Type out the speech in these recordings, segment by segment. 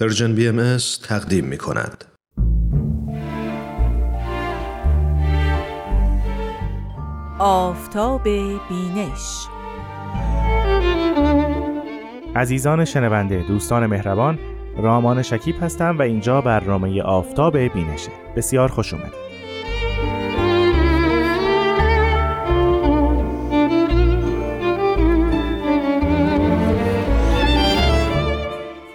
پرژن بی ام تقدیم می کند. آفتاب بینش. عزیزان شنونده دوستان مهربان رامان شکیب هستم و اینجا برنامه آفتاب بینشه. بسیار خوش اومدید.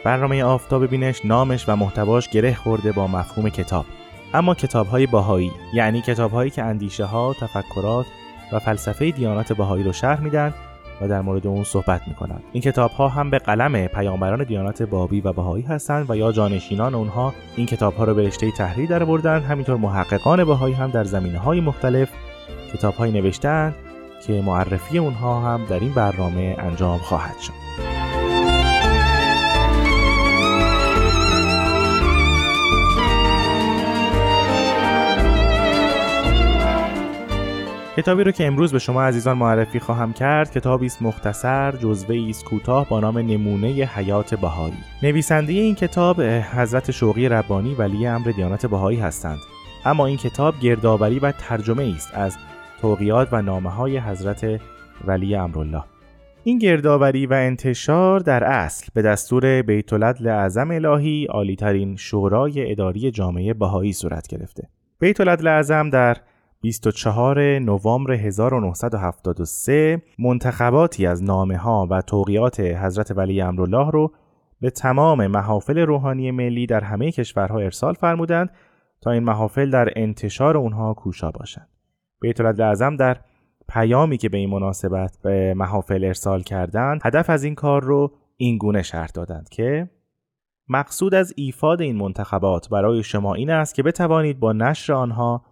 برنامه آفتاب بینش نامش و محتواش گره خورده با مفهوم کتاب. اما کتاب های باهایی یعنی کتاب هایی که اندیشه ها، تفکرات و فلسفه دیانت باهایی رو شرح میدن و در مورد اون صحبت می‌کنند این کتاب ها هم به قلم پیامبران دیانت بابی و بهایی هستند و یا جانشینان اونها این کتاب ها رو به رشته تحریر در بردن همینطور محققان بهایی هم در زمینه های مختلف کتاب های نوشتند که معرفی اونها هم در این برنامه انجام خواهد شد. کتابی رو که امروز به شما عزیزان معرفی خواهم کرد کتابی است مختصر جزوه است کوتاه با نام نمونه حیات بهایی. نویسنده این کتاب حضرت شوقی ربانی ولی امر دیانت بهایی هستند. اما این کتاب گردآوری و ترجمه است از توقیات و نامه های حضرت ولی امرالله. این گردآوری و انتشار در اصل به دستور بیت العدل اعظم الهی عالیترین شورای اداری جامعه بهایی صورت گرفته. بیت العدل اعظم در 24 نوامبر 1973 منتخباتی از نامه ها و توقیات حضرت ولی امرالله رو به تمام محافل روحانی ملی در همه کشورها ارسال فرمودند تا این محافل در انتشار اونها کوشا باشند. بیت اعظم در پیامی که به این مناسبت به محافل ارسال کردند هدف از این کار رو این گونه شرح دادند که مقصود از ایفاد این منتخبات برای شما این است که بتوانید با نشر آنها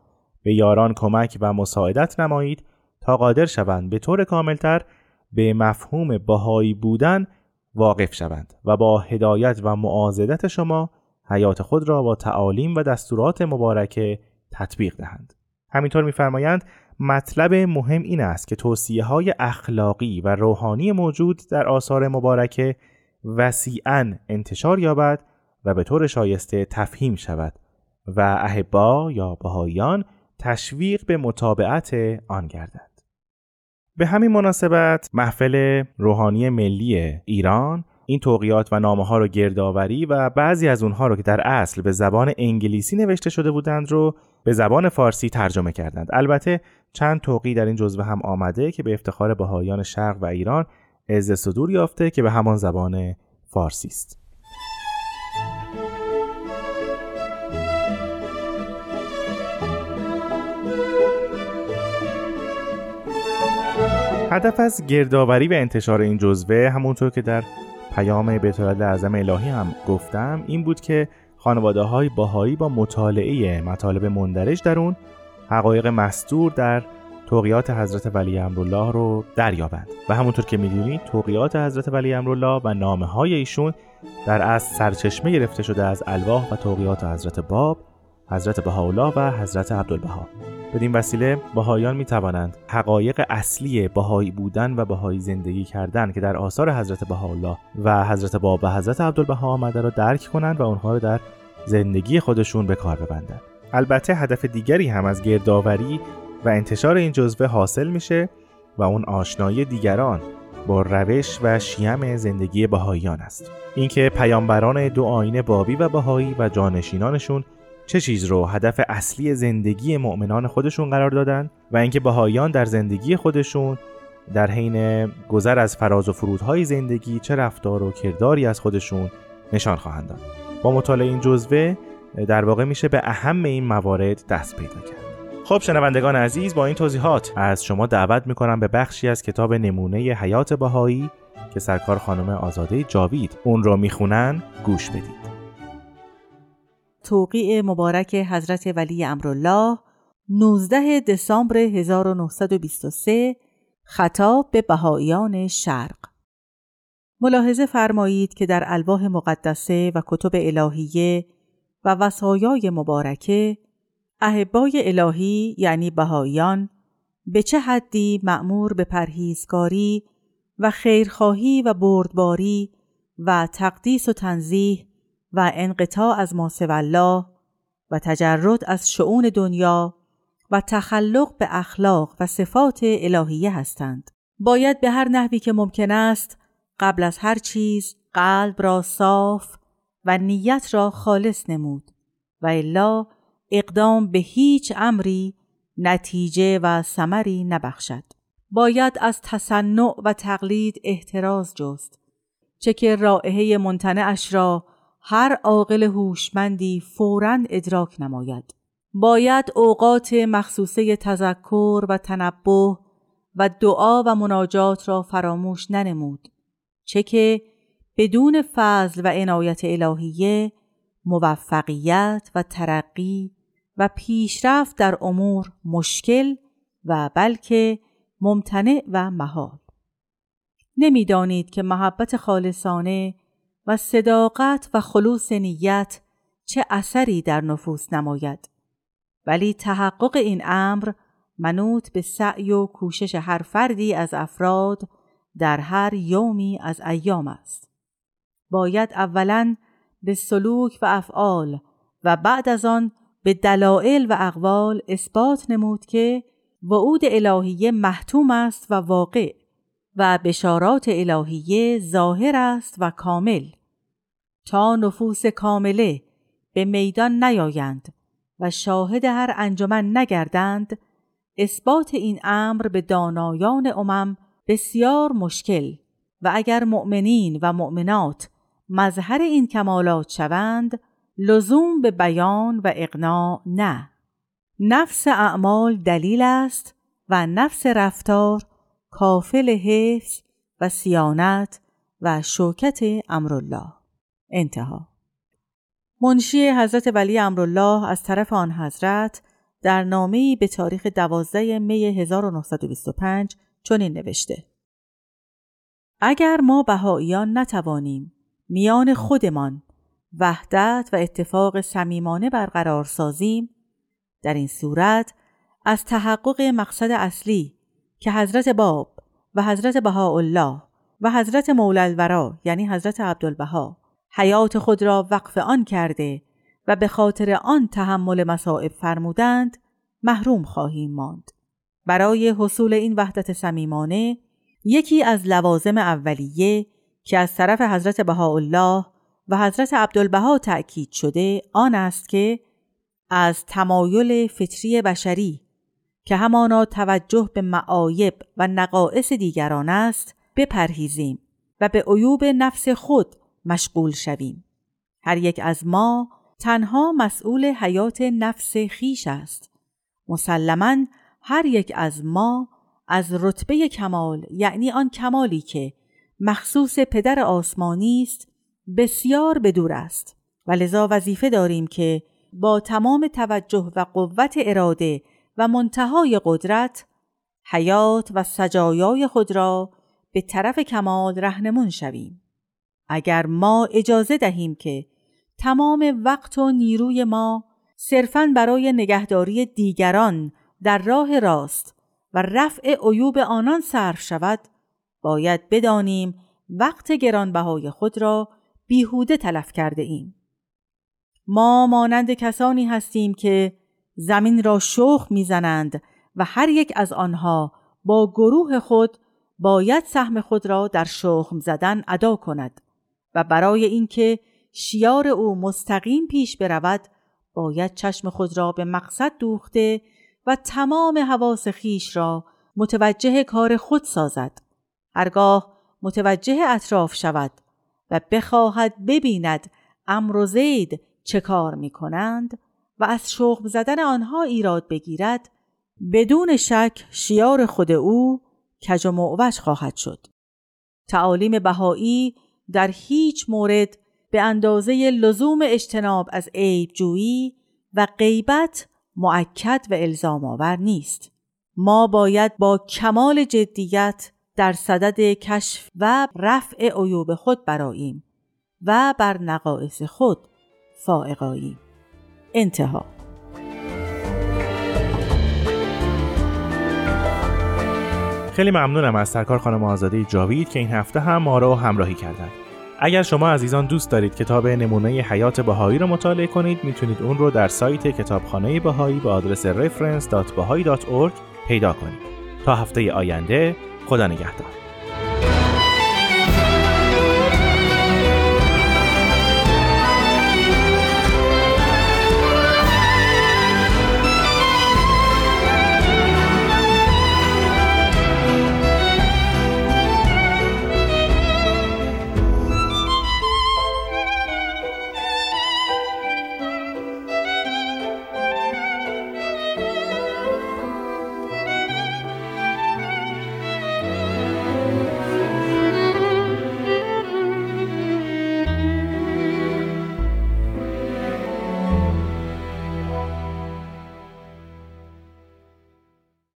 به یاران کمک و مساعدت نمایید تا قادر شوند به طور کاملتر به مفهوم بهایی بودن واقف شوند و با هدایت و معازدت شما حیات خود را با تعالیم و دستورات مبارکه تطبیق دهند. همینطور می‌فرمایند مطلب مهم این است که توصیه های اخلاقی و روحانی موجود در آثار مبارکه وسیعا انتشار یابد و به طور شایسته تفهیم شود و احبا یا بهاییان تشویق به مطابعت آن گردد. به همین مناسبت محفل روحانی ملی ایران این توقیات و نامه ها رو گردآوری و بعضی از اونها رو که در اصل به زبان انگلیسی نوشته شده بودند رو به زبان فارسی ترجمه کردند. البته چند توقی در این جزوه هم آمده که به افتخار بهایان شرق و ایران عز صدور یافته که به همان زبان فارسی است. هدف از گردآوری و انتشار این جزوه همونطور که در پیام بیت اعظم الهی هم گفتم این بود که خانواده های باهایی با مطالعه مطالب مندرج در اون حقایق مستور در توقیات حضرت ولی امرالله رو دریابند. و همونطور که می‌دونید توقیات حضرت ولی امرالله و نامه های ایشون در از سرچشمه گرفته شده از الواح و توقیات حضرت باب حضرت بهاءالله و حضرت عبدالبها. بدین وسیله بهایان می توانند حقایق اصلی بهایی بودن و بهایی زندگی کردن که در آثار حضرت بهاءالله و حضرت باب و حضرت عبدالبها آمده را درک کنند و اونها را در زندگی خودشون به کار ببندند. البته هدف دیگری هم از گردآوری و انتشار این جزوه حاصل میشه و اون آشنایی دیگران با روش و شیم زندگی بهاییان است. اینکه پیامبران دو آین بابی و بهایی و جانشینانشون چه چیز رو هدف اصلی زندگی مؤمنان خودشون قرار دادن و اینکه بهاییان در زندگی خودشون در حین گذر از فراز و فرودهای زندگی چه رفتار و کرداری از خودشون نشان خواهند داد. با مطالعه این جزوه در واقع میشه به اهم این موارد دست پیدا کرد. خب شنوندگان عزیز با این توضیحات از شما دعوت می‌کنم به بخشی از کتاب نمونه حیات بهایی که سرکار خانم آزاده جاوید اون رو می‌خونن گوش بدید. توقیع مبارک حضرت ولی امرالله 19 دسامبر 1923 خطاب به بهاییان شرق. ملاحظه فرمایید که در الواح مقدسه و کتب الهیه و وسایای مبارکه احبای الهی یعنی بهاییان به چه حدی مأمور به پرهیزکاری و خیرخواهی و بردباری و تقدیس و تنزیه و انقطاع از ماسو الله و تجرد از شعون دنیا و تخلق به اخلاق و صفات الهیه هستند. باید به هر نحوی که ممکن است قبل از هر چیز قلب را صاف و نیت را خالص نمود و الا اقدام به هیچ امری نتیجه و ثمری نبخشد. باید از تصنع و تقلید احتراز جست چه که رائحه ممتنعش را هر عاقل هوشمندی فورا ادراک نماید. باید اوقات مخصوصه تذکر و تنبه و دعا و مناجات را فراموش ننمود. چه که بدون فضل و عنایت الهیه موفقیت و ترقی و پیشرفت در امور مشکل و بلکه ممتنع و محال. نمی‌دانید که محبت خالصانه و صداقت و خلوص نیت چه اثری در نفوس نماید. ولی تحقق این امر منوط به سعی و کوشش هر فردی از افراد در هر یومی از ایام است. باید اولا به سلوک و افعال و بعد از آن به دلایل و اقوال اثبات نمود که وعود الهیه محتوم است و واقع و بشارات الهیه ظاهر است و کامل. تا نفوس کامله به میدان نیایند و شاهد هر انجمن نگردند اثبات این امر به دانایان امم بسیار مشکل و اگر مؤمنین و مؤمنات مظهر این کمالات شوند لزوم به بیان و اقناع نه. نفس اعمال دلیل است و نفس رفتار کافل حفظ و سیانت و شوکت امرالله. انتها. منشی حضرت ولی امرالله از طرف آن حضرت در نامه‌ای به تاریخ 12 می 1925 چنین نوشته. اگر ما بهاییان نتوانیم میان خودمان وحدت و اتفاق صمیمانه برقرار سازیم در این صورت از تحقق مقصد اصلی که حضرت باب و حضرت بهاءالله و حضرت مولالورا یعنی حضرت عبدالبها حیات خود را وقف آن کرده و به خاطر آن تحمل مصائب فرمودند محروم خواهیم ماند. برای حصول این وحدت صمیمانه یکی از لوازم اولیه که از طرف حضرت بهاءالله و حضرت عبدالبها تأکید شده آن است که از تمایل فطری بشری که همانا توجه به معایب و نقائص دیگران است بپرهیزیم و به عیوب نفس خود مشغول شویم. هر یک از ما تنها مسئول حیات نفس خیش است. مسلما هر یک از ما از رتبه کمال یعنی آن کمالی که مخصوص پدر آسمانی است بسیار بدور است. و لذا وظیفه داریم که با تمام توجه و قوت اراده و منتهای قدرت حیات و سجایای خود را به طرف کمال رهنمون شویم. اگر ما اجازه دهیم که تمام وقت و نیروی ما صرفاً برای نگهداری دیگران در راه راست و رفع عیوب آنان صرف شود باید بدانیم وقت گرانبهای خود را بیهوده تلف کرده ایم. ما مانند کسانی هستیم که زمین را شخ می‌زنند و هر یک از آنها با گروه خود باید سهم خود را در شخم زدن ادا کند و برای اینکه شیار او مستقیم پیش برود باید چشم خود را به مقصد دوخته و تمام حواس خیش را متوجه کار خود سازد هرگاه متوجه اطراف شود و بخواهد ببیند امر و زید چه کار می کنند و از شغم زدن آنها ایراد بگیرد بدون شک شیار خود او کج و معوج خواهد شد. تعالیم بهایی در هیچ مورد به اندازه لزوم اجتناب از عیب جویی و غیبت معکد و الزام آور نیست. ما باید با کمال جدیت در صدد کشف و رفع عیوب خود براییم و بر نقائص خود فائقاییم. انتها خیلی ممنونم از سرکار خانم آزاده جاوید که این هفته هم ما رو همراهی کردند. اگر شما عزیزان دوست دارید کتاب نمونه حیات بهایی رو مطالعه کنید می‌تونید اون رو در سایت کتابخانه بهایی به آدرس reference.bahai.org پیدا کنید تا هفته آینده خدا نگهدار